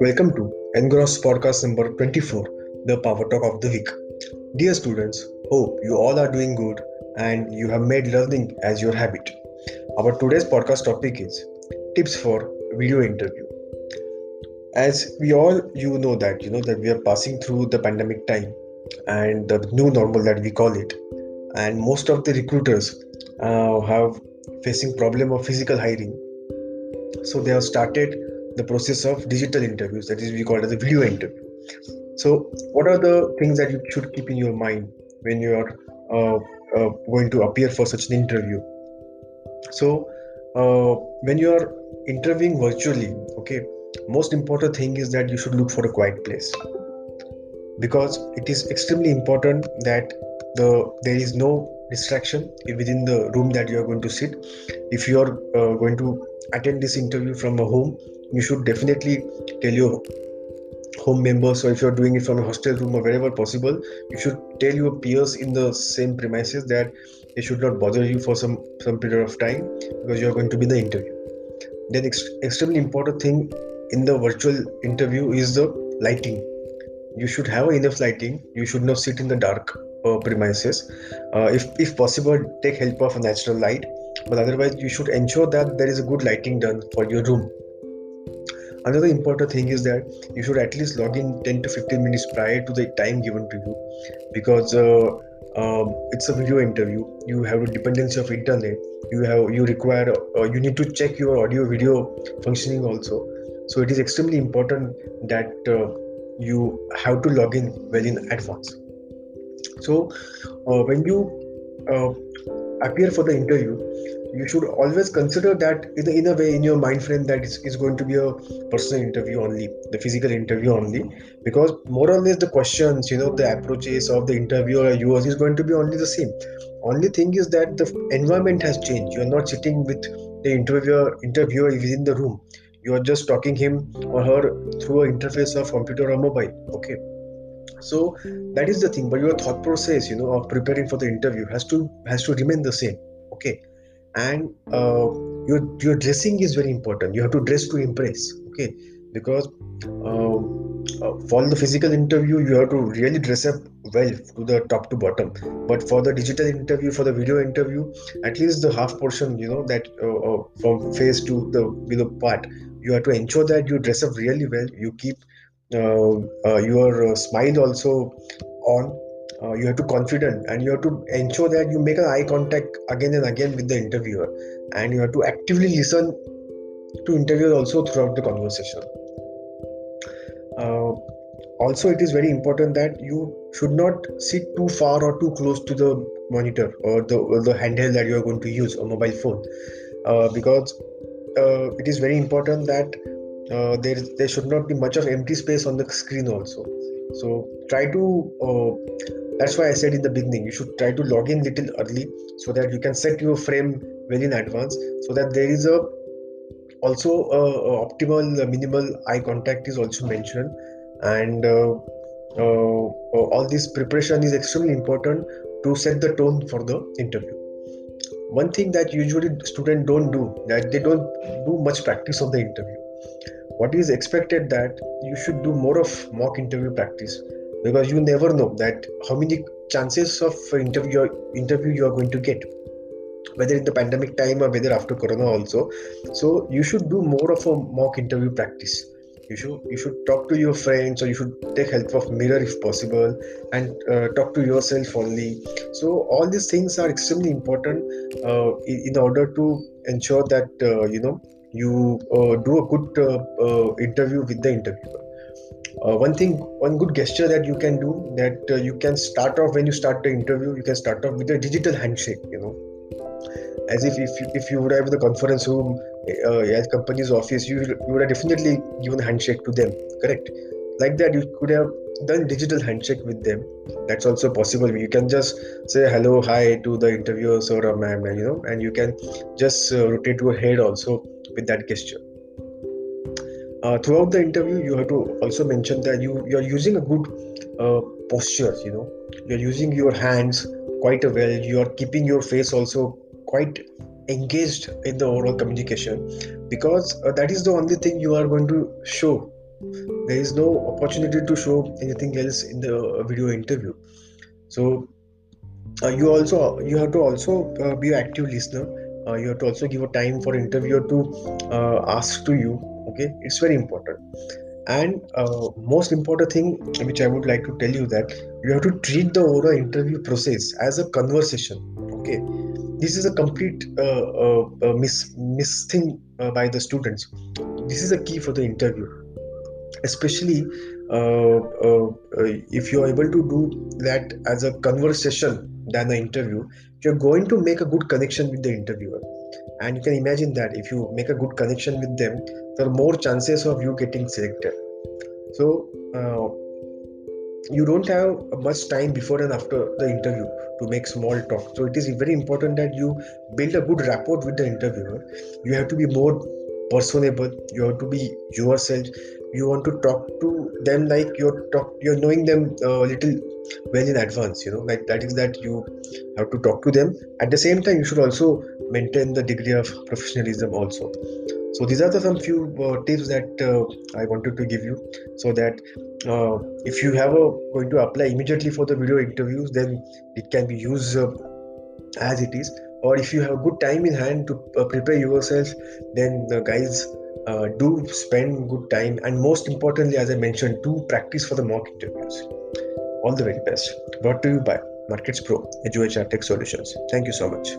Welcome to Engross podcast number 24, the Power Talk of the Week. Dear students, hope you all are doing good and you have made learning as your habit. Our today's podcast topic is tips for video interview. As we all you know that you know that we are passing through the pandemic time and the new normal that we call it, and most of the recruiters uh, have facing problem of physical hiring. So they have started the process of digital interviews that is we call it as a video interview. So what are the things that you should keep in your mind when you are uh, uh, going to appear for such an interview? So uh, when you are interviewing virtually okay most important thing is that you should look for a quiet place. Because it is extremely important that the there is no distraction within the room that you are going to sit. If you are uh, going to attend this interview from a home you should definitely tell your home members or if you're doing it from a hostel room or wherever possible you should tell your peers in the same premises that they should not bother you for some some period of time because you're going to be the interview. Then ex- extremely important thing in the virtual interview is the lighting. You should have enough lighting. You should not sit in the dark premises. Uh, if if possible take help of natural light. But otherwise you should ensure that there is a good lighting done for your room. Another important thing is that you should at least log in 10 to 15 minutes prior to the time given to you. Because uh, um, it's a video interview. You have a dependency of internet. You have you require uh, you need to check your audio video functioning also. So it is extremely important that uh, you have to log in well in advance so uh, when you uh, appear for the interview you should always consider that in in a way in your mind frame that it's, it's going to be a personal interview only the physical interview only. Because more or less the questions you know the approaches of the interviewer or yours is going to be only the same. Only thing is that the environment has changed. You are not sitting with the interviewer interviewer within the room. You are just talking him or her through an interface of computer or mobile. Okay so that is the thing but your thought process you know of preparing for the interview has to has to remain the same okay? And uh, your your dressing is very important. You have to dress to impress okay? Because uh, uh, for the physical interview you have to really dress up well to the top to bottom. But for the digital interview for the video interview at least the half portion you know that uh, uh, from face to the below part you have to ensure that you dress up really well you keep your smile also on. Uh, you have to confident and you have to ensure that you make an eye contact again and again with the interviewer. And you have to actively listen to interviewer also throughout the conversation. Uh, also it is very important that you should not sit too far or too close to the monitor or the, or the handheld that you are going to use a mobile phone. Uh, because uh, it is very important that uh, there there should not be much of empty space on the screen also. So try to uh, that's why i said in the beginning you should try to log in little early so that you can set your frame well in advance so that there is a also optimal minimal eye contact is also mentioned. And uh, uh, all this preparation is extremely important to set the tone for the interview. One thing that usually students don't do that they don't do much practice of the interview what is expected that you should do more of mock interview practice? Because you never know that how many chances of interview interview you are going to get whether in the pandemic time or whether after corona also. So you should do more of a mock interview practice. You should you should talk to your friends or you should take help of mirror if possible and uh, talk to yourself only. So all these things are extremely important uh, in, in, order to ensure that uh, you know you uh, do a good uh, uh, interview with the interviewer. Uh, one thing one good gesture that you can do that uh, you can start off when you start the interview you can start off with a digital handshake you know. As if if you, if you would have the conference room uh, at company's office you, you would have definitely given a handshake to them correct? Like that you could have done digital handshake with them. That's also possible. You can just say hello hi to the interviewers or a ma'am you know and you can just rotate your head also with that gesture. Uh, throughout the interview you have to also mention that you you are using a good uh, posture you know. You're using your hands quite well. You are keeping your face also quite engaged in the overall communication because uh, that is the only thing you are going to show. There is no opportunity to show anything else in the video interview. So uh, you also you have to also uh, be an active listener uh, you have to also give a time for interviewer to uh, ask to you okay? It's very important. And uh, most important thing which i would like to tell you that you have to treat the overall interview process as a conversation okay? This is a complete uh, miss miss thing by the students. This is a key for the interview especially uh, uh, if you are able to do that as a conversation than an interview you're going to make a good connection with the interviewer. And you can imagine that if you make a good connection with them there are more chances of you getting selected. So uh, you don't have much time before and after the interview to make small talk. So it is very important that you build a good rapport with the interviewer. You have to be more personable. You have to be yourself you want to talk to them like you're talk you're knowing them a little well in advance you know like that is that you have to talk to them. At the same time you should also maintain the degree of professionalism also. So these are the some few uh, tips that uh, i wanted to give you so that uh, if you have a going to apply immediately for the video interviews then it can be used uh, as it is. Or if you have good time in hand to uh, prepare yourself then the guys uh, do spend good time and most importantly as i mentioned do practice for the mock interviews. All the very best. Brought to you by markets pro eduhr tech solutions. Thank you so much